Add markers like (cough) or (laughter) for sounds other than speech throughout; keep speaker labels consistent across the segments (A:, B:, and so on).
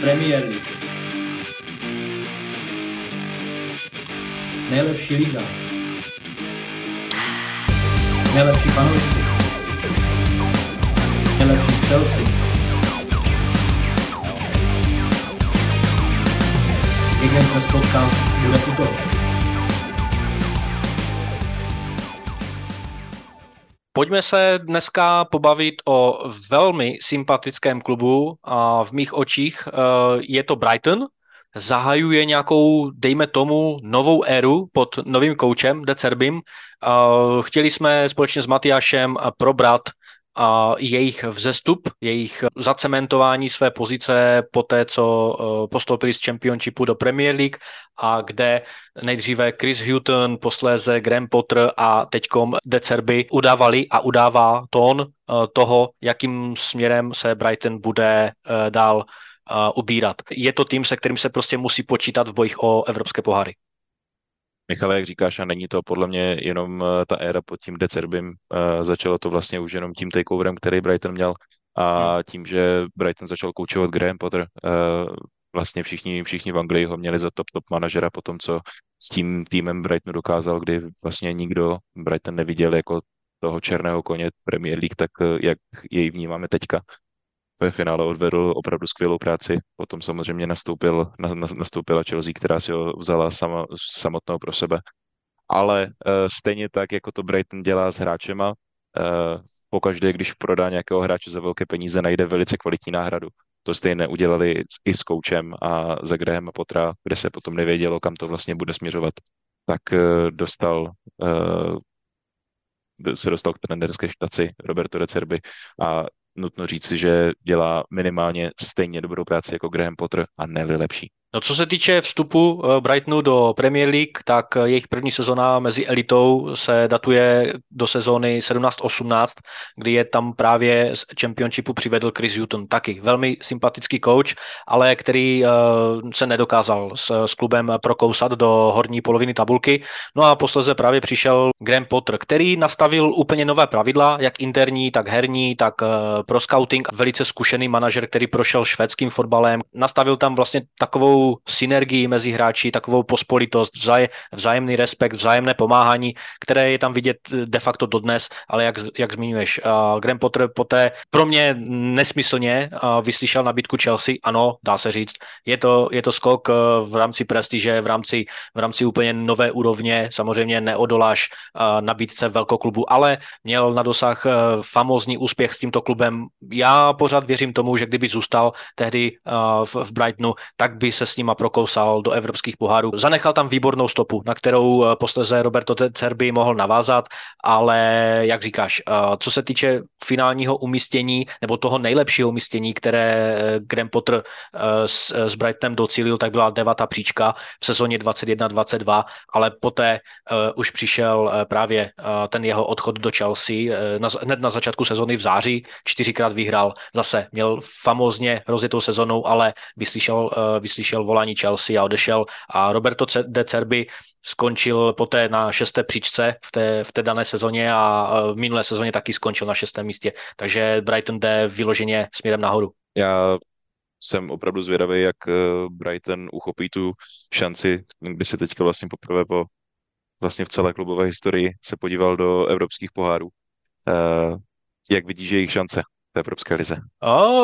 A: Premier League. Nejlepší liga. Nejlepší fanoušci. Nejlepší střelci. Gegenpress podcast bude tuto.
B: Pojďme se dneska pobavit o velmi sympatickém klubu a v mých očích eh, je to Brighton. Zahajuje nějakou, dejme tomu, novou éru pod novým koučem De Cerbim. Eh, chtěli jsme společně s Matyášem probrat a jejich vzestup, jejich zacementování své pozice po té, co eh, postoupili z Championshipu do Premier League a kde nejdříve Chris Hutton, posléze Graham Potter a teďkom De Cerby udávali a udává tón eh, toho, jakým směrem se Brighton bude eh, dál ubírat. Je to tým, se kterým se prostě musí počítat v bojích o evropské pohary.
C: Michale, jak říkáš, a není to podle mě jenom eh, ta éra pod tím Decerbim, uh, začalo to vlastně už jenom tím takeoverem, který Brighton měl a tím, že Brighton začal koučovat Graham Potter, uh, vlastně všichni, všichni v Anglii ho měli za top top manažera po tom, co s tím týmem Brightonu dokázal, kdy vlastně nikdo Brighton neviděl jako toho černého koně Premier League, tak jak jej vnímáme teďka ve finále odvedl opravdu skvělou práci. Potom samozřejmě nastoupil, na, na, nastoupila Chelsea, která si ho vzala sama, samotnou pro sebe. Ale uh, stejně tak, jako to Brighton dělá s hráčema, uh, pokaždé, když prodá nějakého hráče za velké peníze, najde velice kvalitní náhradu. To stejně udělali i s koučem a za Graham Potra, kde se potom nevědělo, kam to vlastně bude směřovat, tak uh, dostal uh, se dostal k trenerské štaci Roberto de Cerbi a nutno říci, že dělá minimálně stejně dobrou práci jako Graham Potter a ne lepší.
B: No co se týče vstupu eh, Brightonu do Premier League, tak eh, jejich první sezona mezi elitou se datuje do sezóny 17-18, kdy je tam právě z Championshipu přivedl Chris Hutton, taky velmi sympatický coach, ale který eh, se nedokázal s, s klubem prokousat do horní poloviny tabulky. No a posledně právě přišel Graham Potter, který nastavil úplně nové pravidla, jak interní, tak herní, tak pro scouting. Velice zkušený manažer, který prošel švédským fotbalem, nastavil tam vlastně takovou synergii mezi hráči, takovou pospolitost, vzaj, vzájemný respekt, vzájemné pomáhání, které je tam vidět de facto dodnes, ale jak, jak zmiňuješ, uh, Graham Potter poté pro mě nesmyslně uh, vyslyšel nabídku Chelsea, ano, dá se říct, je to, je to skok uh, v rámci prestiže, v rámci, v rámci úplně nové úrovně, samozřejmě neodoláš uh, nabídce velkoklubu, ale měl na dosah uh, famózní úspěch s tímto klubem. Já pořád věřím tomu, že kdyby zůstal tehdy uh, v, v Brightonu, tak by se s nima prokousal do evropských pohárů. Zanechal tam výbornou stopu, na kterou eh, posledně Roberto Cerbi mohl navázat, ale jak říkáš, eh, co se týče finálního umístění nebo toho nejlepšího umístění, které eh, Graham Potter s, s Brightonem docílil, tak byla devátá příčka v sezóně 21-22, ale poté už přišel právě ten jeho odchod do Chelsea na, hned na začátku sezóny v září, čtyřikrát vyhrál, zase měl famózně rozjetou sezonou, ale vyslyšel, vyslyšel volání Chelsea a odešel a Roberto de Cerbi skončil poté na šesté příčce v té, v té dané sezóně a v minulé sezóně taky skončil na šestém místě. Takže Brighton jde vyloženě směrem nahoru.
C: Já jsem opravdu zvědavý, jak eh, Brighton uchopí tu šanci, kdy se teďka vlastně poprvé po vlastně v celé klubové historii se podíval do evropských pohárů. Eh, jak vidíš jejich šance? V Evropské lize?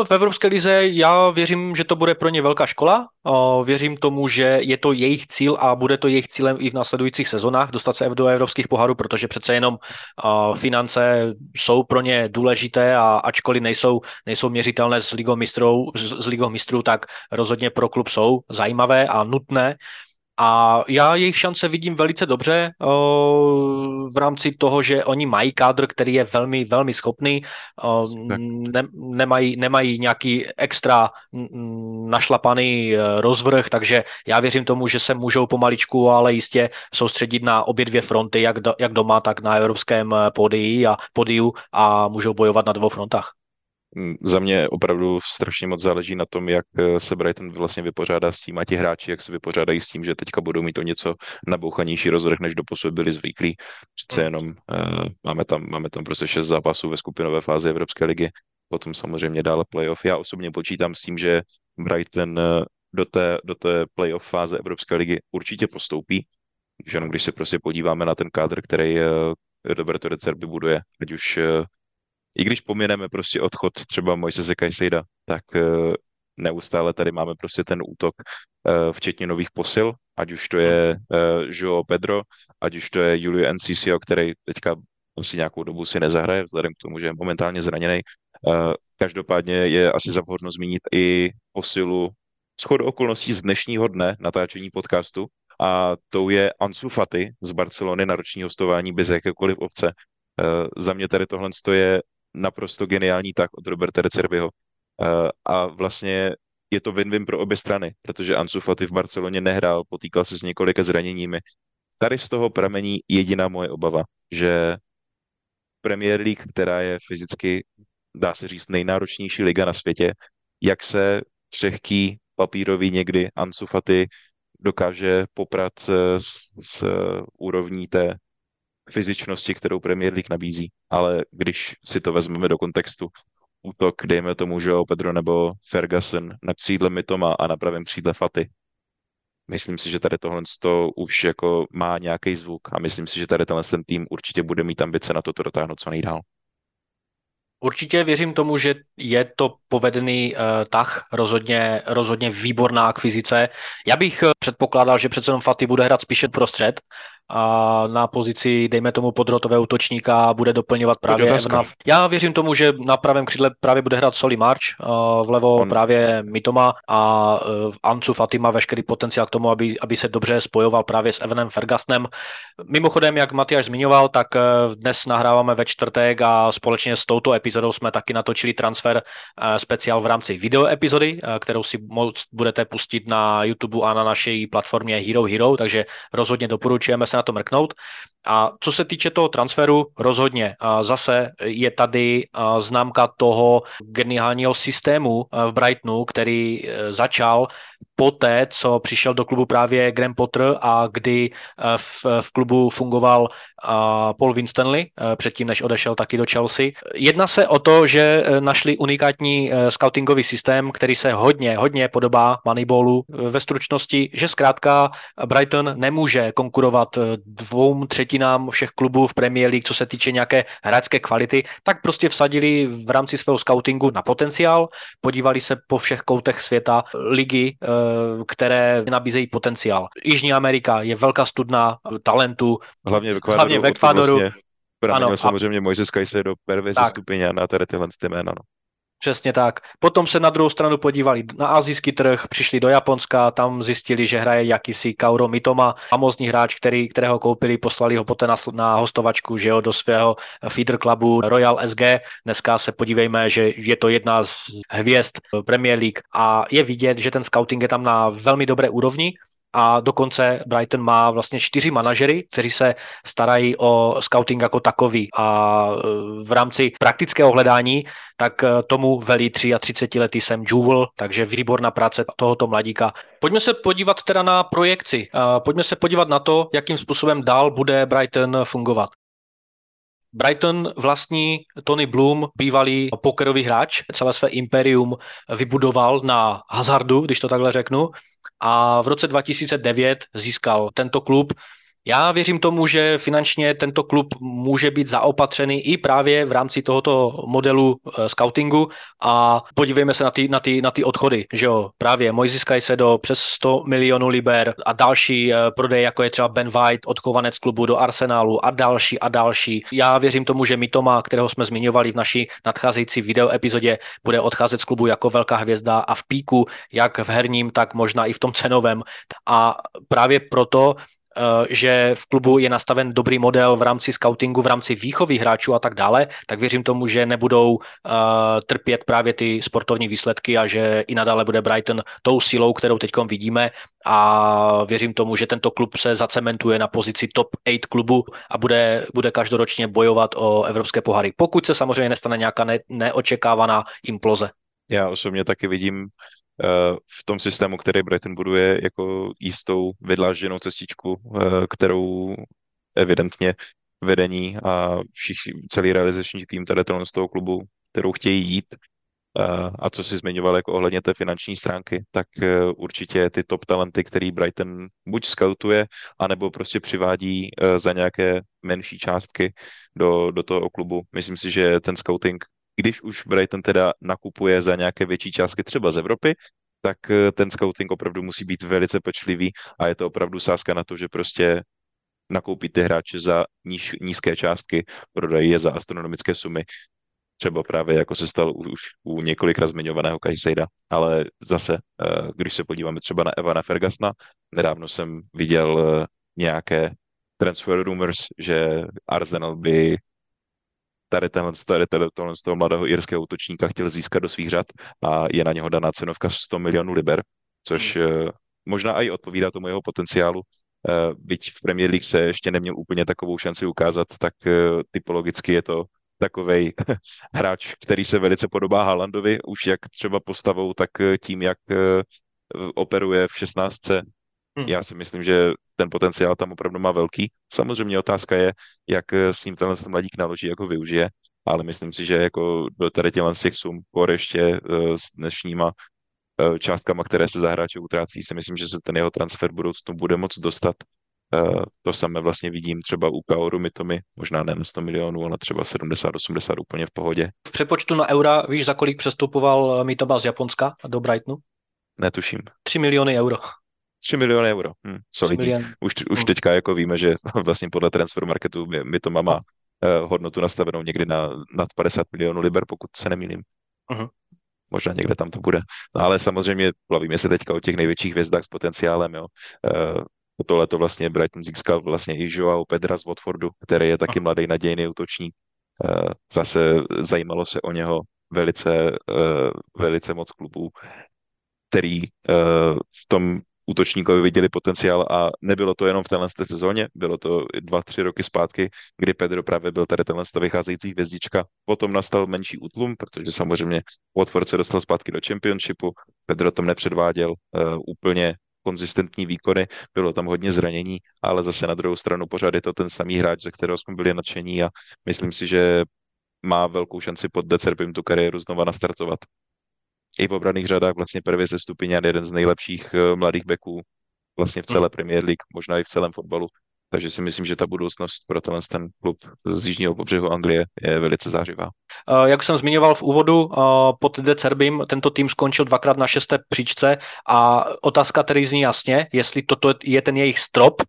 B: V Evropské lize já věřím, že to bude pro ně velká škola. Věřím tomu, že je to jejich cíl a bude to jejich cílem i v následujících sezonách dostat se do evropských pohárů, protože přece jenom finance jsou pro ně důležité a ačkoliv nejsou, nejsou měřitelné s ligou mistrů, s ligou mistrů, tak rozhodně pro klub jsou zajímavé a nutné. A já jejich šance vidím velice dobře v rámci toho, že oni mají kádr, který je velmi, velmi schopný, ne, nemají, nemají nějaký extra našlapaný e, rozvrh, takže já věřím tomu, že se můžou pomaličku, ale jistě soustředit na obě dvě fronty, jak, do, jak doma, tak na evropském e, pódiu a, pódiu a můžou bojovat na dvou frontách.
C: Mm, za mě opravdu strašně moc záleží na tom, jak eh, se Brighton vlastně vypořádá s tím a ti hráči, jak se vypořádají s tím, že teďka budou mít to něco nabouchanější rozvrh, než doposud byli zvyklí. Přece hmm. jenom uh, máme, tam, máme tam prostě šest zápasů ve skupinové fázi Evropské ligy potom samozřejmě dále playoff. Já osobně počítám s tím, že Brighton eh, do té, do té playoff fáze Evropské ligy určitě postoupí, že jenom když se prostě podíváme na ten kádr, který Roberto de Cerbi buduje, ať už i když pomineme prostě odchod třeba Moisese Kajsejda, tak neustále tady máme prostě ten útok, včetně nových posil, ať už to je Joao Pedro, ať už to je Julio Encicio, který teďka asi nějakou dobu si nezahraje, vzhledem k tomu, že je momentálně zraněný. Každopádně je asi za vhodno zmínit i posilu shodou okolností z dnešního dne natáčení podcastu a tou je Ansu Fati z Barcelony na roční hostování bez jakékoliv obce. Za mě tady tohle je naprosto geniální tak od Roberta Recerbyho. A vlastně je to win-win pro obě strany, protože Ansu Fati v Barceloně nehrál, potýkal se s několika zraněními. Tady z toho pramení jediná moje obava, že Premier League, která je fyzicky, dá se říct, nejnáročnější liga na světě, jak se křehký papírový někdy Ansu Fati dokáže poprat s, s úrovní té fyzičnosti, kterou Premier League nabízí. Ale když si to vezmeme do kontextu, útok, dejme tomu, že Pedro nebo Ferguson na křídle Mitoma a na pravém křídle Faty, myslím si, že tady tohle to už jako má nějaký zvuk a myslím si, že tady tenhle ten tým určitě bude mít ambice na toto dotáhnout co nejdál.
B: Určitě věřím tomu, že je to povedený uh, tah, rozhodně, rozhodně výborná akvizice. Já bych uh, předpokládal, že přece jenom Faty bude hrát spíše prostřed, a na pozici, dejme tomu, podrotového útočníka bude doplňovat právě Evna. Já věřím tomu, že na pravém křídle právě bude hrát Soli March, vlevo On. právě Mitoma a v e, Ancu Fatima veškerý potenciál k tomu, aby, aby se dobře spojoval právě s Evanem Fergasnem. Mimochodem, jak Matyáš zmiňoval, tak e, dnes nahráváme ve čtvrtek a společně s touto epizodou jsme taky natočili transfer speciál v rámci video epizody, kterou si moc budete pustit na YouTube a na naší platformě Hero Hero, takže rozhodně doporučujeme se na to mrknout. A co se týče toho transferu, rozhodně zase je tady známka toho geniálního systému v Brightonu, který e, začal poté, co přišel do klubu právě Graham Potter a kdy eh, v, v klubu fungoval eh, Paul Winstanley, eh, předtím, než odešel taky do Chelsea. Jedná se o to, že našli unikátní scoutingový systém, který se hodně, hodně podobá Moneyballu ve stručnosti, že zkrátka Brighton nemůže konkurovat dvou třetinám všech klubů v Premier League, co se týče nějaké hráčské kvality, tak prostě vsadili v rámci svého scoutingu na potenciál, podívali se po všech koutech světa ligy, které nabízejí potenciál. Jižní Amerika je velká studna talentu.
C: Hlavně v Ekvádoru. Hlavně v Ekvádoru. Vlastně ano, samozřejmě a... Mojzes Caicedo, Pervez Stupině na tady tyhle ty jména. No.
B: Přesně tak. Potom se na druhou stranu podívali na azijský trh, přišli do Japonska, tam zjistili, že hraje jakýsi Kauro Mitoma, famózní hráč, který, kterého koupili, poslali ho poté na, na hostovačku, že jo, do svého feeder klubu Royal SG. Dneska se podívejme, že je to jedna z hvězd Premier League a je vidět, že ten scouting je tam na velmi dobré úrovni a dokonce Brighton má vlastně čtyři manažery, kteří se starají o scouting jako takový a e, v rámci praktického hledání tak e, tomu velí 33 letý Sam Jewel, takže výborná práce tohoto mladíka. Pojďme se podívat teda na projekci. Pojďme se podívat na to, jakým způsobem dál bude Brighton fungovat. Brighton vlastní Tony Bloom, bývalý pokerový hráč, celé své imperium vybudoval na hazardu, když to takhle řeknu, a v roce 2009 získal tento klub já věřím tomu, že finančně tento klub může být zaopatřený i právě v rámci tohoto modelu uh, scoutingu a podívejme se na ty, na ty, na ty odchody, že jo, právě Moises Caicedo přes 100 milionů liber a další uh, prodej, jako je třeba Ben White, odchovanec klubu do Arsenálu a další a další. Já věřím tomu, že Mitoma, kterého jsme zmiňovali v naší nadcházející video epizodě, bude odcházet z klubu jako velká hvězda a v píku, jak v herním, tak možná i v tom cenovém. A právě proto Eh, že v klubu je nastaven dobrý model v rámci scoutingu, v rámci výchovy hráčů a tak dále, tak věřím tomu, že nebudou uh, trpět právě ty sportovní výsledky a že i nadále bude Brighton tou silou, kterou teď vidíme a věřím tomu, že tento klub se zacementuje na pozici top 8 klubu a bude, bude každoročně bojovat o evropské pohary. Pokud se samozřejmě nestane nějaká ne, neočekávaná imploze.
C: Já osobně taky vidím Eh, v tom systému, který Brighton buduje jako jistou vydlážděnou cestičku, eh, kterou evidentně vedení a všichni, celý realizační tým tady z toho klubu kterou chtějí jít. A co si zmiňoval jako ohledně té finanční stránky, tak určitě ty top talenty, který Brighton buď scoutuje, anebo prostě přivádí za nějaké menší částky do, do toho klubu. Myslím si, že ten scouting, když už Brighton teda nakupuje za nějaké větší částky třeba z Evropy, tak e, ten scouting opravdu musí být velice pečlivý a je to opravdu sázka na to, že prostě nakoupí ty hráče za níž, nízké částky, prodají je za astronomické sumy. Třeba právě jako se stalo už u několikrát zmiňovaného Kajsejda, ale zase, eh, když se podíváme třeba na Evana Fergasna, nedávno jsem viděl eh, nějaké transfer rumors, že Arsenal by tady tenhle, tady tenhle, z toho mladého irského útočníka chtěl získat do svých řad a je na něho daná cenovka 100 milionů liber, což hmm. Eh, možná i odpovídá tomu jeho potenciálu. Byť v Premier League se ještě neměl úplně takovou šanci ukázat, tak typologicky je to takový (laughs) hráč, který se velice podobá Haalandovi, už jak třeba postavou, tak eh, tím, jak eh, operuje v 16. Hmm. Já si myslím, že ten potenciál tam opravdu má velký. Samozřejmě otázka je, jak eh, s ním tenhle mladík naloží, jak ho využije, ale myslím si, že jako do tady těchto těch sum, ještě s dnešníma částkama, které se za hráče utrácí, si myslím, že se ten jeho transfer budoucnu bude moc dostat Eh, to samé vlastně vidím třeba u Kaoru Mitomy, možná ne na 100 milionů, ale třeba 70-80 úplně v pohodě.
B: Přepočtu na eura víš, za kolik přestupoval Mitoma z Japonska do Brightonu?
C: Netuším.
B: 3 miliony euro.
C: 3 miliony euro, hm, solidní. Už, už hm. teďka jako víme, že (laughs) vlastně podle transfer marketu Mitoma má uh, hodnotu nastavenou někdy na nad 50 milionů liber, pokud se nemýlím. Uh-huh. Možná někde tam to bude. No ale samozřejmě bavíme se teďka o těch největších hvězdách s potenciálem. Jo. Uh, tohle to vlastně Brighton získal vlastně i Joao Pedra z Watfordu, který je taky mladý nadějný útočník. Eh, zase zajímalo se o něho velice, eh, velice moc klubů, který eh, v tom útočníkovi viděli potenciál a nebylo to jenom v téhle sezóně, bylo to dva, tři roky zpátky, kdy Pedro právě byl tady tenhle vycházející hvězdička. Potom nastal menší útlum, protože samozřejmě Watford se dostal zpátky do championshipu, Pedro tam nepředváděl uh, úplně konzistentní výkony, bylo tam hodně zranění, ale zase na druhou stranu pořád je to ten samý hráč, ze kterého jsme byli nadšení a myslím si, že má velkou šanci pod Decerbim tu kariéru znova nastartovat. I v obraných řadách vlastně prvě ze Stupiňan jeden z nejlepších eh, mladých beků vlastně v celé hmm. Premier League, možná i v celém fotbalu. Takže si myslím, že ta budoucnost pro tenhle ten klub z jižního pobřehu Anglie je velice zářivá.
B: Jak jsem zmiňoval v úvodu, pod De Cerbim tento tým skončil dvakrát na šesté příčce a otázka tedy zní jasně, jestli toto je ten jejich strop,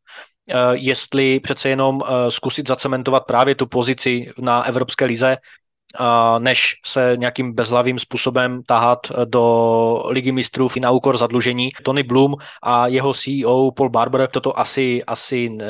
B: jestli přece jenom zkusit zacementovat právě tu pozici na Evropské lize, než se nějakým bezhlavým způsobem tahat do ligy mistrů na úkor zadlužení. Tony Bloom a jeho CEO Paul Barber toto asi, asi e,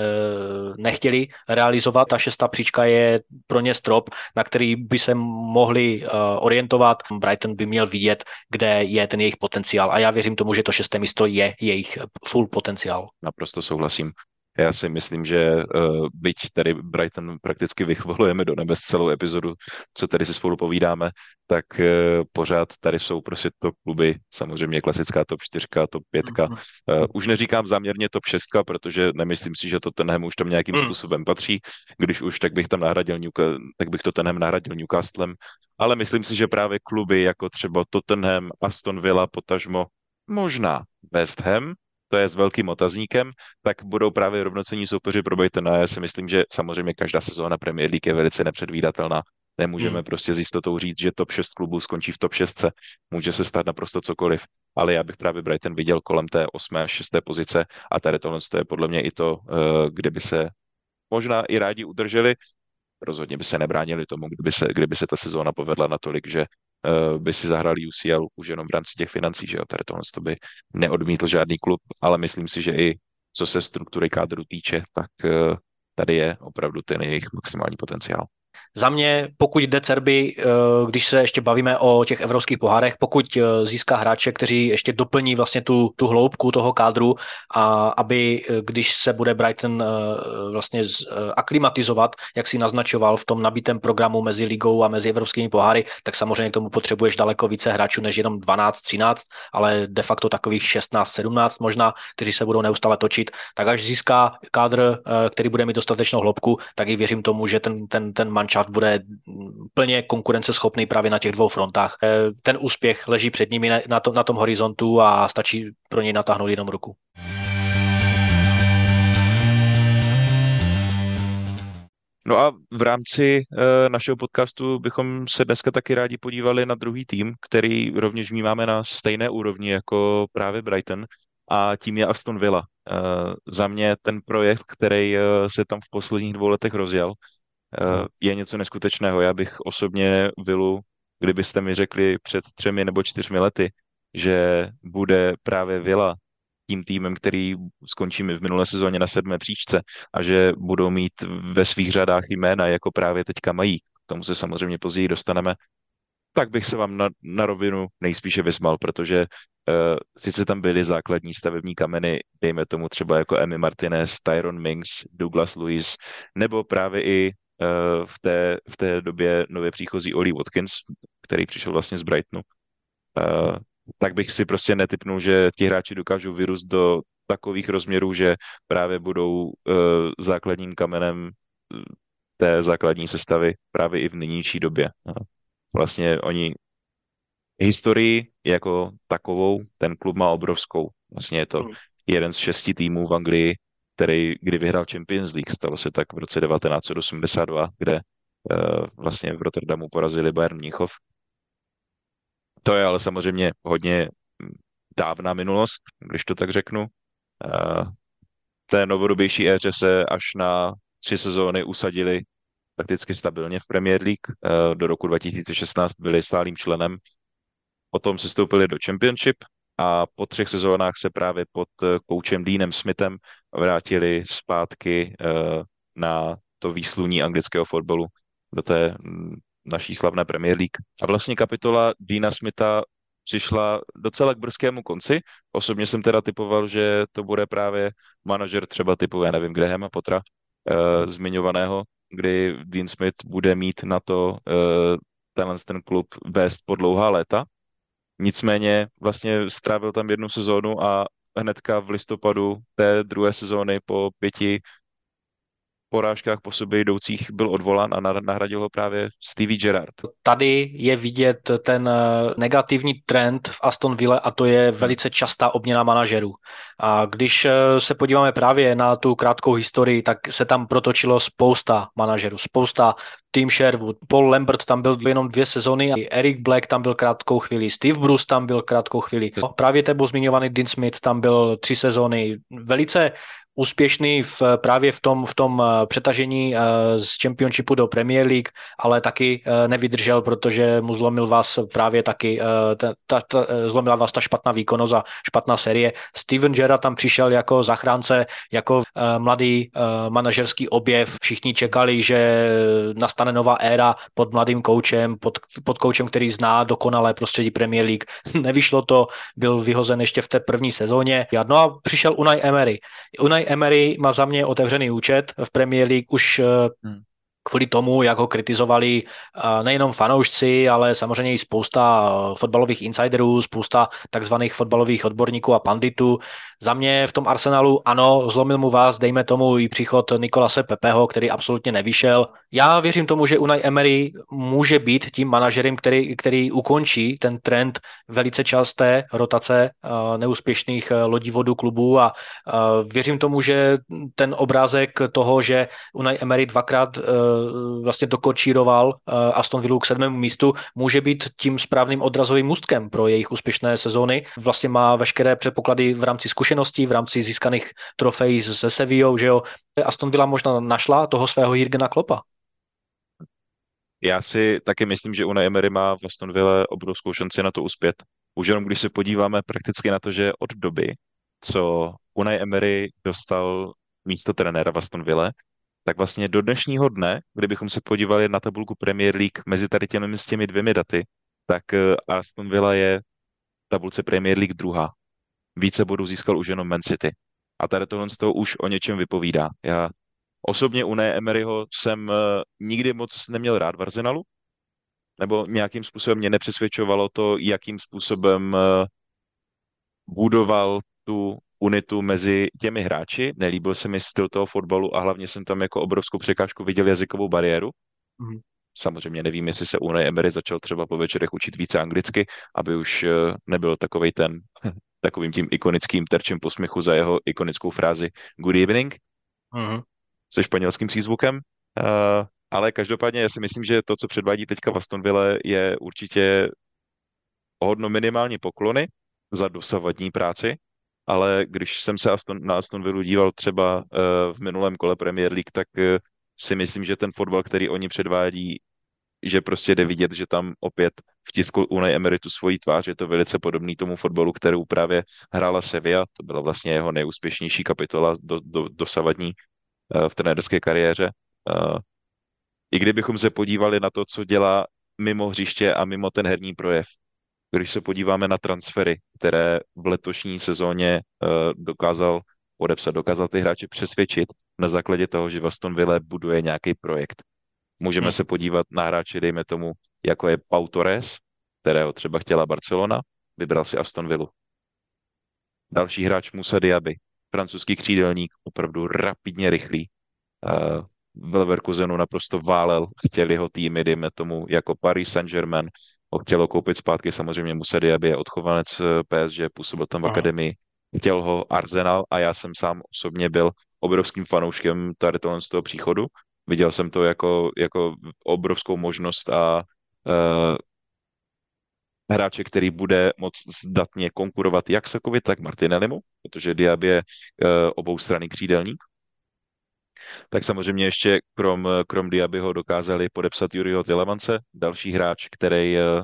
B: nechtěli realizovat. Ta šestá příčka je pro ně strop, na který by se mohli e, orientovat. Brighton by měl vidět, kde je ten jejich potenciál. A já věřím tomu, že to šesté místo je jejich full potenciál.
C: Naprosto souhlasím. Já si myslím, že uh, byť tady Brighton prakticky vychvalujeme do nebes celou epizodu, co tady si spolu povídáme, tak uh, pořád tady jsou prostě top kluby, samozřejmě klasická top 4, top 5. Uh, už neříkám záměrně top 6, protože nemyslím si, že to Tenhem už tam nějakým mm. způsobem patří. Když už, tak bych tam nahradil Newca- tak bych to Tenhem nahradil Newcastlem. Ale myslím si, že právě kluby jako třeba Tottenham, Aston Villa, potažmo, možná West Ham, to je s velkým otazníkem, tak budou právě rovnocení soupeři pro Brighton. A já si myslím, že samozřejmě každá sezóna Premier League je velice nepředvídatelná. Nemůžeme hmm. prostě s jistotou říct, že top 6 klubů skončí v top 6. Může se stát naprosto cokoliv. Ale já bych právě Brighton viděl kolem té 8. a 6. pozice a tady tohle je podle mě i to, eh, kde by se možná i rádi udrželi. Rozhodně by se nebránili tomu, kdyby se, kdyby se ta sezóna povedla natolik, že by si zahrali UCL už jenom v rámci těch financí, že jo, tady tohle to by neodmítl žádný klub, ale myslím si, že i co se struktury kádru týče, tak eh, tady je opravdu ten jejich maximální potenciál.
B: Za mě, pokud jde Cerby, eh, když se ještě bavíme o těch evropských pohárech, pokud eh, získá hráče, kteří ještě doplní vlastně tu, tu hloubku toho kádru a aby, eh, když se bude Brighton vlastně aklimatizovat, jak si naznačoval v tom nabitém programu mezi ligou a mezi evropskými poháry, tak samozřejmě k tomu potřebuješ daleko více hráčů než jenom 12, 13, ale de facto takových 16, 17 možná, kteří se budou neustále točit. Tak až získá kádr, který bude mít dostatečnou hloubku, tak i věřím tomu, že ten, ten, ten manča manšaft bude plně konkurenceschopný právě na těch dvou frontách. Ten úspěch leží před nimi na, to, na tom horizontu a stačí pro něj natáhnout jenom ruku.
C: No a v rámci uh, našeho podcastu bychom se dneska taky rádi podívali na druhý tým, který rovněž vnímáme na stejné úrovni jako právě Brighton a tím je Aston Villa. Uh, za mě ten projekt, který uh, se tam v posledních dvou letech rozjel, je něco neskutečného. Já bych osobně Villu, kdybyste mi řekli před třemi nebo čtyřmi lety, že bude právě Villa tím týmem, který skončí v minulé sezóně na sedmé příčce a že budou mít ve svých řadách jména, jako právě teďka mají. K tomu se samozřejmě později dostaneme. Tak bych se vám na, na rovinu nejspíše vysmal, protože uh, sice tam byly základní stavební kameny, dejme tomu třeba jako Emmy Martinez, Tyron Mings, Douglas Lewis, nebo právě i v, té, v té době nově příchozí Oli Watkins, který přišel vlastně z Brightonu. Uh, tak bych si prostě netypnul, že ti hráči dokážou vyrůst do takových rozměrů, že právě budou uh, základním kamenem eh, té základní sestavy právě i v nynější době. No. Vlastně oni historii jako takovou, ten klub má obrovskou. Vlastně je to hmm. jeden z šesti týmů v Anglii, který kdy vyhrál Champions League. Stalo se tak v roce 1982, kde uh, vlastně v Rotterdamu porazili Bayern Mnichov to je ale samozřejmě hodně dávná minulost, když to tak řeknu. Té novodobější éře se až na tři sezóny usadili prakticky stabilně v Premier League. Do roku 2016 byli stálým členem. Potom se stoupili do Championship a po třech sezónách se právě pod koučem Deanem Smithem vrátili zpátky na to výsluní anglického fotbalu do té naší slavné Premier League. A vlastně kapitola Dina Smitha přišla docela k brzkému konci. Osobně jsem teda typoval, že to bude právě manažer třeba typu, já nevím, Grahama Potra, uh, zmiňovaného, kdy Dean Smith bude mít na to uh, tenhle ten klub vést po dlouhá léta. Nicméně vlastně strávil tam jednu sezónu a hnedka v listopadu té druhé sezóny po pěti porážkách po sobě jdoucích byl odvolán a nahradil ho právě Stevie Gerrard.
B: Tady je vidět ten eh, negativní trend v Aston Ville a to je velice častá obměna manažerů. A když eh, se podíváme právě na tu krátkou historii, tak se tam protočilo spousta manažerů, spousta Tim Sherwood, Paul Lambert tam byl jenom dvě sezony, a Eric Black tam byl krátkou chvíli, Steve Bruce tam byl krátkou chvíli. Právě tebou zmiňovaný Dean Smith tam byl tři sezony. Velice úspěšný v, právě v tom, v tom eh, přetažení eh, z Championshipu do Premier League, ale taky eh, nevydržel, protože mu zlomil vás právě taky, ta, ta, ta, zlomila vás ta špatná výkonnost a špatná série. Steven Gerrard tam přišel jako zachránce, jako mladý manažerský objev. Všichni čekali, že nastane nová éra pod mladým koučem, pod, pod koučem, který zná dokonalé prostředí Premier League. (laughs) Nevyšlo to, byl vyhozen ještě v té první sezóně. No a přišel Unai Emery. Unai Emery má za mě otevřený účet v Premier League už eh, hmm kvůli tomu, jak ho kritizovali eh, nejenom fanoušci, ale samozřejmě i spousta eh, fotbalových insiderů, spousta takzvaných fotbalových odborníků a panditů. Za mě v tom Arsenalu, ano, zlomil mu vás, dejme tomu i příchod Nikolase Pepeho, který absolutně nevyšel. Já věřím tomu, že Unai Emery může být tím manažerem, který, který ukončí ten trend velice časté rotace uh, neúspěšných uh, lodivodů klubů a uh, věřím tomu, že ten obrázek toho, že Unai Emery dvakrát vlastně dokočíroval Aston Villa k sedmému místu, může být tím správným odrazovým můstkem pro jejich úspěšné sezóny. Vlastně má veškeré předpoklady v rámci zkušeností zkušeností v rámci získaných trofejí se Sevillou, že jo. Aston Villa možná našla toho svého Jirgena Klopa.
C: Já si taky myslím, že Unai Emery má v Aston Villa obrovskou šanci na to uspět. Už jenom když se podíváme prakticky na to, že od doby, co Unai Emery dostal místo trenéra v Aston Villa, tak vlastně do dnešního dne, kdybychom se podívali na tabulku Premier League mezi tady těmi s těmi dvěmi daty, tak eh, Aston Villa je v tabulce Premier League druhá více bodů získal už jenom Man City. A tady tohle z toho už o něčem vypovídá. Já osobně u Emeryho jsem uh, nikdy moc neměl rád v Arsenalu, nebo nějakým způsobem mě nepřesvědčovalo to, jakým způsobem uh, budoval tu unitu mezi těmi hráči. Nelíbil se mi styl toho fotbalu a hlavně jsem tam jako obrovskou překážku viděl jazykovou bariéru. Mm. Samozřejmě nevím, jestli se Unai Emery začal třeba po večerech učit více anglicky, aby už nebyl takový ten takovým tím ikonickým terčem posměchu za jeho ikonickou frázi good evening mm-hmm. Se španělským přízvukem. Uh, ale každopádně já si myslím, že to, co předvádí teďka v Astonville, je určitě hodno minimální poklony za dosavadní práci, ale když jsem se Aston, na Aston Villa díval třeba uh, v minulém kole Premier League, tak uh, si myslím, že ten fotbal, který oni předvádí, že prostě jde vidět, že tam opět vtiskl Unai Emeritu svoji tvář, je to velice podobný tomu fotbalu, kterou právě hrála Sevilla, to byla vlastně jeho nejúspěšnější kapitola do, do, dosavadní v trenérské kariéře. Uh, I kdybychom se podívali na to, co dělá mimo hřiště a mimo ten herní projev, když se podíváme na transfery, které v letošní sezóně uh, dokázal podepsat, dokázal ty hráče přesvědčit na základě toho, že Aston Villa buduje nějaký projekt. Můžeme hmm. se podívat na hráče, dejme tomu, jako je Pau Torres, kterého třeba chtěla Barcelona, vybral si Aston Villa. Další hráč Musa Diaby, francouzský křídelník, opravdu rapidně rychlý. Uh, v Leverkusenu naprosto válel, chtěli ho týmy, dejme tomu, jako Paris Saint-Germain, ho chtělo koupit zpátky, samozřejmě Musedy, aby je odchovanec eh, PSG, působil tam v Aha. akademii, chtěl ho Arsenal a já jsem sám osobně byl obrovským fanouškem tady toho z toho příchodu. Viděl jsem to jako, jako obrovskou možnost a uh, hráče, který bude moc zdatně konkurovat jak Sakovi, tak Martinellimu, protože Diab je uh, obou strany křídelník tak samozřejmě ještě krom, krom Diabyho dokázali podepsat Juriho Tilemance, další hráč, který uh,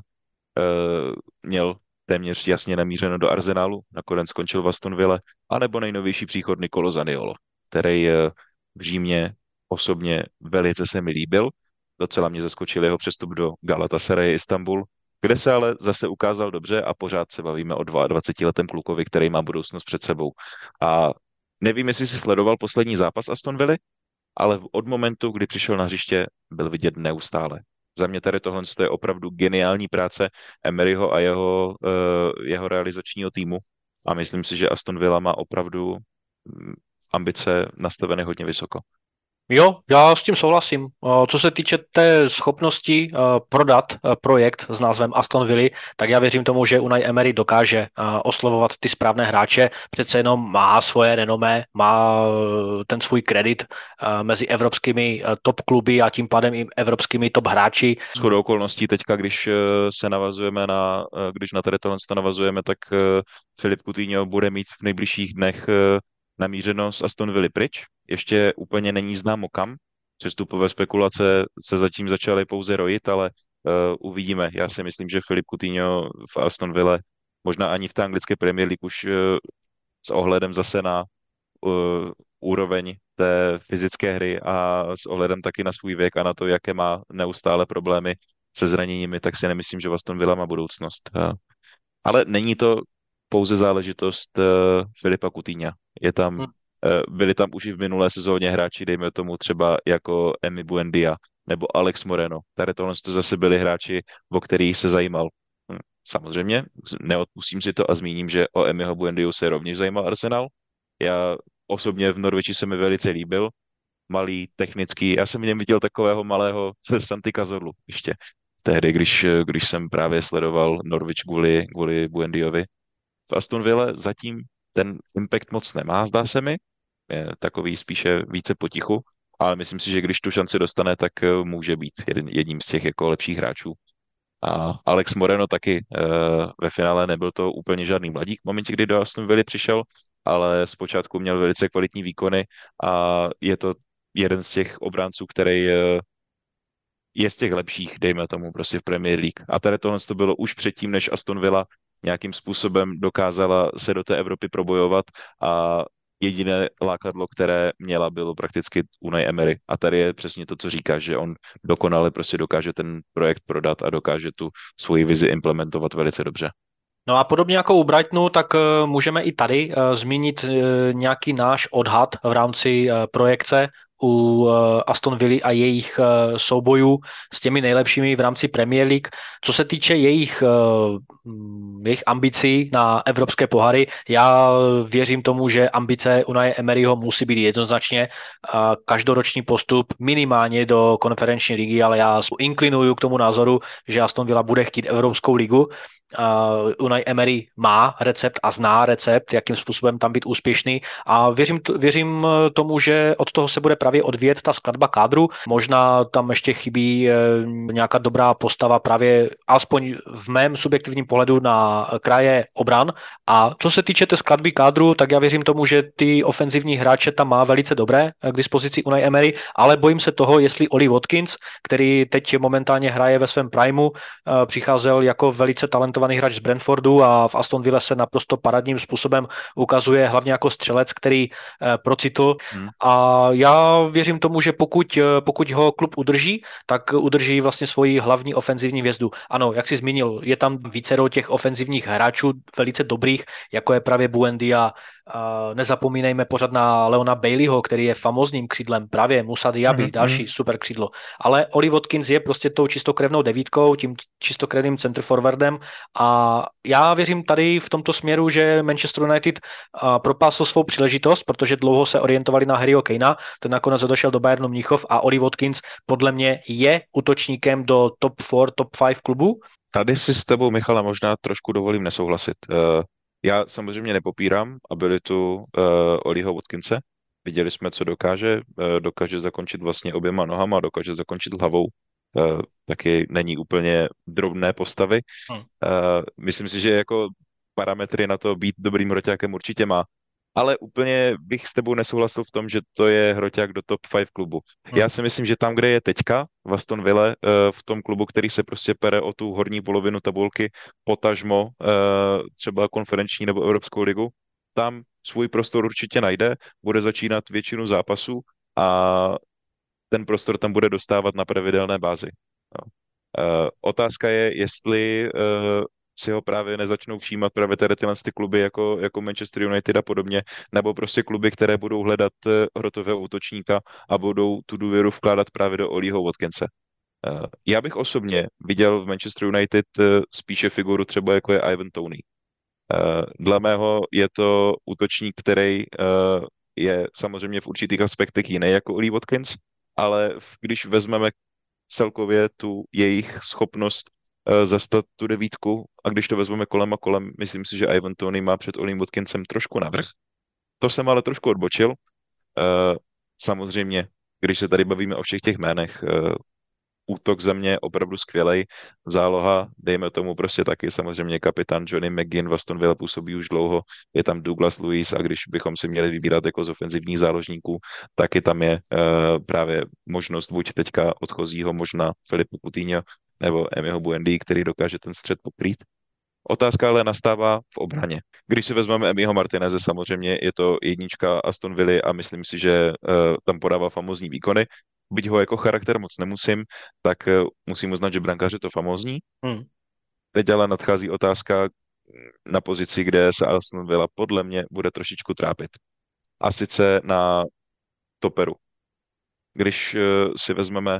C: měl téměř jasně namířeno do Arsenálu, nakonec skončil v Aston Ville, anebo nejnovější příchod Nicolo Zaniolo, který v Římě osobně velice se mi líbil. Docela mě zaskočil jeho přestup do Galatasaray Istanbul, kde se ale zase ukázal dobře a pořád se bavíme o 22 letém klukovi, který má budoucnost před sebou. A nevím, jestli jsi sledoval poslední zápas Aston Villa, ale od momentu, kdy přišel na hřiště, byl vidět neustále. Za mě tady tohle je opravdu geniální práce Emeryho a jeho, uh, jeho realizačního týmu a myslím si, že Aston Villa má opravdu mm, ambice nastavené hodně vysoko.
B: Jo, já s tím souhlasím. Co se týče té schopnosti prodat projekt s názvem Aston Villa, tak já věřím tomu, že Unai Emery dokáže oslovovat ty správné hráče. Přece jenom má svoje renomé, má ten svůj kredit mezi evropskými top kluby a tím pádem i evropskými top hráči.
C: S chodou okolností teďka, když se navazujeme na, když na tady tohle navazujeme, tak Filip Coutinho bude mít v nejbližších dnech namířeno z Aston Villa pryč. Ještě úplně není známo kam. Přestupové spekulace se zatím začaly pouze rojit, ale uh, uvidíme. Já si myslím, že Filip Coutinho v Aston Villa, možná ani v té anglické Premier League už uh, s ohledem zase na uh, úroveň té fyzické hry a s ohledem taky na svůj věk a na to, jaké má neustále problémy se zraněními, tak si nemyslím, že Aston Villa má budoucnost. Ale není to pouze záležitost uh, Filipa Coutinha. Je tam, hmm. uh, byli tam už i v minulé sezóně hráči, dejme tomu třeba jako Emi Buendia nebo Alex Moreno. Tady tohle to zase byli hráči, o kterých se zajímal. Hm. Samozřejmě, neodpustím si to a zmíním, že o Emiho Buendiu se rovněž zajímal Arsenal. Já osobně v Norviči se mi velice líbil, malý, technický. Já jsem v něm viděl takového malého (laughs) Santi Cazorlu ještě tehdy, když, když jsem právě sledoval Norwich kvůli, kvůli Buendiovi v Aston Ville zatím ten impact moc nemá, zdá se mi. Je takový spíše více potichu, ale myslím si, že když tu šanci dostane, tak eh, může být jedním z těch jako lepších hráčů. A Alex Moreno taky uh, ve finále nebyl to úplně žádný mladík v momentě, kdy do Aston Villa přišel, ale zpočátku měl velice kvalitní výkony a je to jeden z těch obránců, který uh, je z těch lepších, dejme tomu, prostě v Premier League. A tady tohle to bylo už předtím, než Aston Villa nějakým způsobem dokázala se do té Evropy probojovat a jediné lákadlo, které měla, bylo prakticky Unai Emery. A tady je přesně to, co říká, že on dokonale prostě dokáže ten projekt prodat a dokáže tu svoji vizi implementovat velice dobře.
B: No a podobně jako u Brightonu, tak eh, můžeme i tady eh, zmínit eh, nějaký náš odhad v rámci projekce u Aston Villa a jejich soubojů s těmi nejlepšími v rámci Premier League. Co se týče jejich jejich ambicí na evropské pohary. Já věřím tomu, že ambice Unai Emeryho musí být jednoznačně každoroční postup minimálně do konferenční ligy, ale já inklinuju k tomu názoru, že Aston Villa bude chtít Evropskou ligu uh, Unai Emery má recept a zná recept, jakým způsobem tam být úspěšný a věřím, věřím eh, tomu, že od toho se bude právě odvět ta skladba kádru. Možná tam ještě chybí uh, nějaká dobrá postava právě aspoň v mém subjektivním pohledu na kraje obran a co se týče té skladby kádru, tak já věřím tomu, že ty ofenzivní hráče tam má velice dobré k dispozici Unai Emery, ale bojím se toho, jestli Oli Watkins, který teď momentálně hraje ve svém primu, přicházel jako velice talentovaný talentovaný hráč z Brentfordu a v Aston Villa se naprosto paradním způsobem ukazuje hlavně jako střelec, který eh, procitl hmm. a já věřím tomu, že pokud, eh, pokud ho klub udrží, tak udrží vlastně svoji hlavní ofenzivní vězdu. Ano, jak jsi zmínil, je tam více těch ofenzivních hráčů velice dobrých, jako je právě Buendia, nezapomínejme pořád na Leona Baileyho, který je famózním křídlem, právě Musa Diaby, mm-hmm. další mhm. super křídlo. Ale Oli Watkins je prostě tou čistokrevnou devítkou, tím čistokrevným centerforwardem a já věřím tady v tomto směru, že Manchester United propásl svou příležitost, protože dlouho se orientovali na Harryho Kanea, ten nakonec došel do Bayernu Mnichov a Oli Watkins podle mě je útočníkem do top 4, top 5 klubu.
C: Tady si s tebou, Michala, možná trošku dovolím nesouhlasit. Uh já samozřejmě nepopírám abilitu uh, Oliho Watkinse. Viděli jsme, co dokáže. Uh, dokáže zakončit vlastně oběma nohama, dokáže zakončit hlavou. Uh, taky není úplně drobné postavy. Hmm. Uh, myslím si, že jako parametry na to být dobrým hroťákem určitě má ale úplně bych s tebou nesouhlasil v tom, že to je hroťák do top 5 klubu. Hmm. Já si myslím, že tam, kde je teďka, v Aston Ville, eh, v tom klubu, který se prostě pere o tu horní polovinu tabulky, potažmo eh, třeba konferenční nebo Evropskou ligu, tam svůj prostor určitě najde, bude začínat většinu zápasů a ten prostor tam bude dostávat na pravidelné bázi. No. Uh, otázka je, jestli uh, si ho právě nezačnou všímat právě tady tyhle ty kluby jako, jako Manchester United a podobně, nebo prostě kluby, které budou hledat eh, hrotového útočníka a budou tu důvěru vkládat právě do Oliho Watkinse. Já bych osobně viděl v Manchester United spíše figuru třeba jako je Ivan Tony. Dle mého je to útočník, který je samozřejmě v určitých aspektech jiný jako Oli Watkins, ale když vezmeme celkově tu jejich schopnost Eh, zastat tu devítku a když to vezmeme kolem a kolem, myslím si, že Ivan Tony má před Olim Watkinsem trošku navrh. To jsem ale trošku odbočil. Eh, samozřejmě, když se tady bavíme o všech těch jménech, eh, útok za mě opravdu skvělej, záloha, dejme tomu prostě taky samozřejmě kapitán Johnny McGinn, Aston Villa působí už dlouho, je tam Douglas Lewis a když bychom si měli vybírat jako z ofenzivních záložníků, taky tam je uh, právě možnost buď teďka odchozího, možná Filipe Coutinho, nebo Emiho Buendy, který dokáže ten střed pokrýt. Otázka ale nastává v obraně. Když si vezmeme Emiho Martineze, samozřejmě je to jednička Aston Villa a myslím si, že uh, tam podává famózní výkony. Byť ho jako charakter moc nemusím, tak uh, musím uznat, že brankář je to famózní. Hmm. Teď ale nadchází otázka na pozici, kde se Aston Villa podle mě bude trošičku trápit. A sice na toperu. Když uh, si vezmeme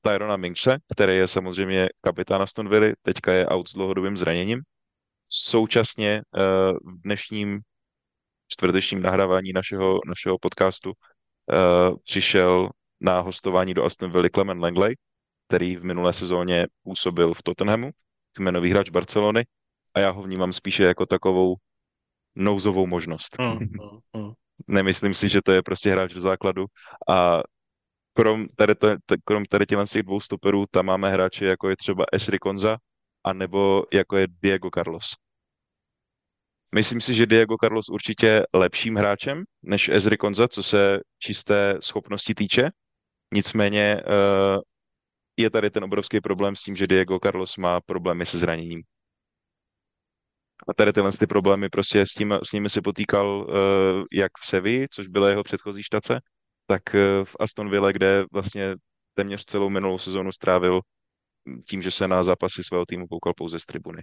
C: Tyrona Minkse, který je samozřejmě kapitán Aston Villa, teďka je out s dlouhodobým zraněním. Současně uh, v dnešním čtvrtečním nahrávání našeho, našeho podcastu přišel na hostování do Aston Villa Clement Langley, který v minulé sezóně působil v Tottenhamu, kmenový hráč Barcelony a já ho vnímám spíše jako takovou nouzovou možnost. Mm, (laughs) mm, mm. Nemyslím si, že to je prostě hráč do základu a krom tady, to, krom tady těchto těch dvou stoperů, tam máme hráče, jako je třeba Esri Konza, anebo jako je Diego Carlos. Myslím si, že Diego Carlos určitě lepším hráčem než Ezri Konza, co se čisté schopnosti týče. Nicméně uh, je tady ten obrovský problém s tím, že Diego Carlos má problémy se zraněním. A tady tyhle ty problémy prostě s, tím, s nimi se potýkal uh, jak v Sevi, což byla jeho předchozí štace, tak eh, v Aston Ville, kde vlastně téměř celou minulou sezónu strávil tím, že se na zápasy svého týmu koukal pouze z tribuny.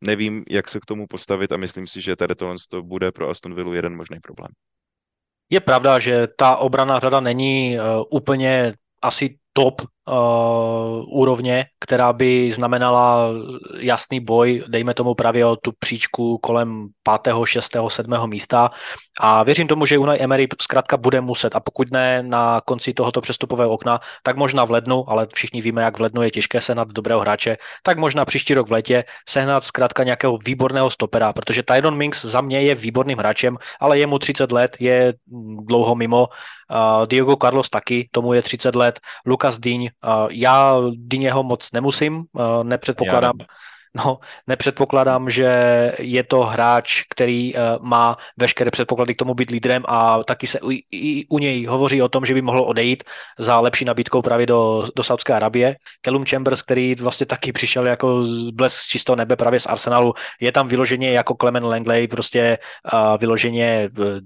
C: Nevím, jak se k tomu postavit a myslím si, že tady tohle bude pro Aston Villa jeden možný problém.
B: Je pravda, že ta obrana řada není uh, úplně asi top uh, úrovně, která by znamenala jasný boj, dejme tomu právě o tu příčku kolem 5., 6., 7. místa a věřím tomu, že Unai Emery zkrátka bude muset a pokud ne na konci tohoto přestupového okna, tak možná v lednu, ale všichni víme, jak v lednu je těžké sehnat dobrého hráče, tak možná příští rok v létě sehnat zkrátka nějakého výborného stopera, protože Tyron Minks za mě je výborným hráčem, ale je mu 30 let, je dlouho mimo, Uh, Diogo Carlos taky, tomu je 30 let. Lukas uh, já Dyněho moc nemusím, uh, nepředpokládám, no, nepředpokládám, že je to hráč, který uh, má veškeré předpoklady k tomu být lídrem a taky se i, i u něj hovoří o tom, že by mohl odejít za lepší nabídkou právě do, do Saudské Arabie. Callum Chambers, který vlastně taky přišel jako blesk z čistého nebe právě z Arsenalu, je tam vyloženě jako Clement Langley, prostě uh, vyloženě v,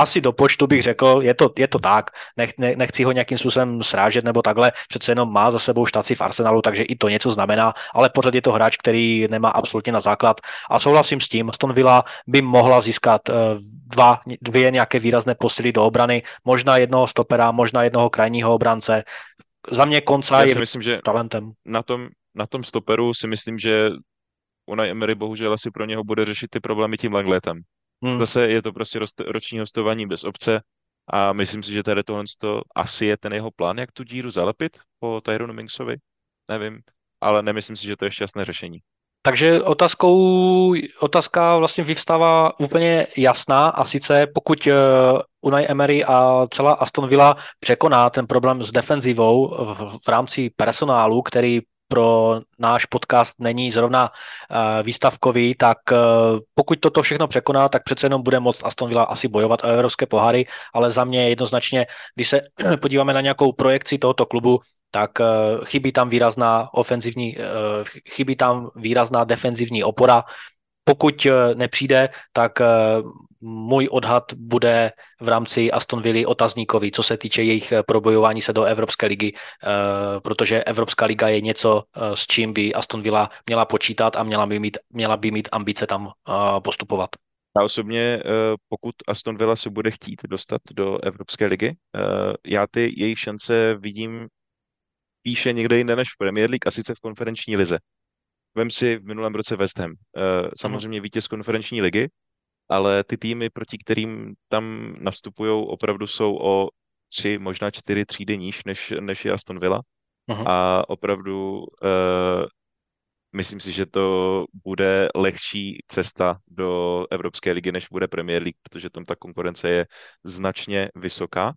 B: asi do počtu bych řekl, je to, je to tak, nech, ne, nechci ho nějakým způsobem srážet nebo takhle, přece jenom má za sebou štaci v Arsenalu, takže i to něco znamená, ale pořád je to hráč, který nemá absolutně na základ a souhlasím s tím, Aston Villa by mohla získat uh, dva, dvě nějaké výrazné posily do obrany, možná jednoho stopera, možná jednoho krajního obrance. Za mě konca
C: Já
B: je
C: si myslím, že
B: talentem.
C: Na tom, na tom stoperu si myslím, že Unai Emery bohužel asi pro něho bude řešit ty problémy tím Langletem. Hmm. Zase je to prostě roční hostování bez obce a myslím si, že tady tohle to asi je ten jeho plán, jak tu díru zalepit po Tyronu Minksovi. Nevím, ale nemyslím si, že to je šťastné řešení.
B: Takže otázkou, otázka vlastně vyvstává úplně jasná a sice pokud uh, Unai Emery a celá Aston Villa překoná ten problém s defenzivou v, v rámci personálu, který pro náš podcast není zrovna uh, výstavkový, tak uh, pokud toto všechno překoná, tak přece jenom bude moct Aston Villa asi bojovat o evropské pohary, ale za mě jednoznačně, když se (clears throat) podíváme na nějakou projekci tohoto klubu, tak uh, chybí tam výrazná ofenzivní, chybí tam výrazná defenzivní opora. Pokud uh, nepřijde, tak uh, můj odhad bude v rámci Aston Villa otazníkový, co se týče jejich eh, probojování se do Evropské ligy, eh, protože Evropská liga je něco, eh, s čím by Aston Villa měla počítat a měla by mít, měla by mít ambice tam postupovat.
C: Já osobně, pokud Aston Villa se bude chtít dostat do Evropské ligy, já ty jejich šance vidím píše někde jinde než v Premier League a sice v konferenční lize. Vem si v minulém roce West Ham. Samozřejmě vítěz konferenční ligy, ale ty týmy, proti kterým tam nastupují, opravdu jsou o tři, možná čtyři třídy níž, než, než je Aston Villa. Uh-huh. A opravdu uh, myslím si, že to bude lehčí cesta do Evropské ligy, než bude Premier League, protože tam ta konkurence je značně vysoká,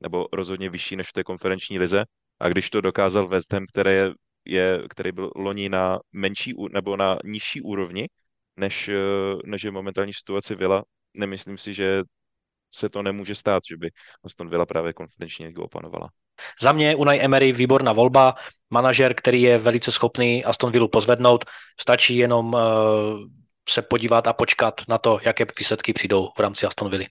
C: nebo rozhodně vyšší než v té konferenční lize. A když to dokázal West Ham, který, je, je, který byl loni na menší nebo na nižší úrovni, než, eh, než je momentální situace Villa. Nemyslím si, že se to nemůže stát, že by Aston Villa právě konferenční ligu opanovala.
B: Za mě Unai Emery výborná volba, manažer, který je velice schopný Aston Villa pozvednout. Stačí jenom uh, se podívat a počkat na to, jaké výsledky přijdou v rámci Aston Villa.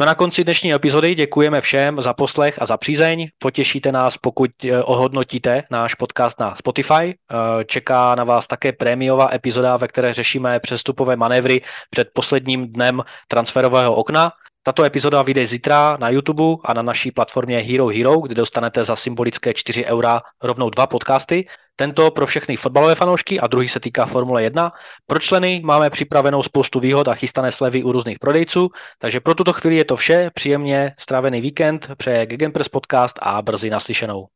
B: Jsme na konci dnešní epizody, děkujeme všem za poslech a za přízeň. Potěšíte nás, pokud eh, ohodnotíte náš podcast na Spotify. Eh, čeká na vás také prémiová epizoda, ve které řešíme přestupové manévry před posledním dnem transferového okna. Tato epizoda vyjde zítra na YouTube a na naší platformě Hero Hero, kde dostanete za symbolické 4 eura rovnou dva podcasty. Tento pro všechny fotbalové fanoušky a druhý se týká Formule 1. Pro členy máme připravenou spoustu výhod a chystané slevy u různých prodejců, takže pro tuto chvíli je to vše. Příjemně strávený víkend, přeje Gegenpress podcast a brzy naslyšenou.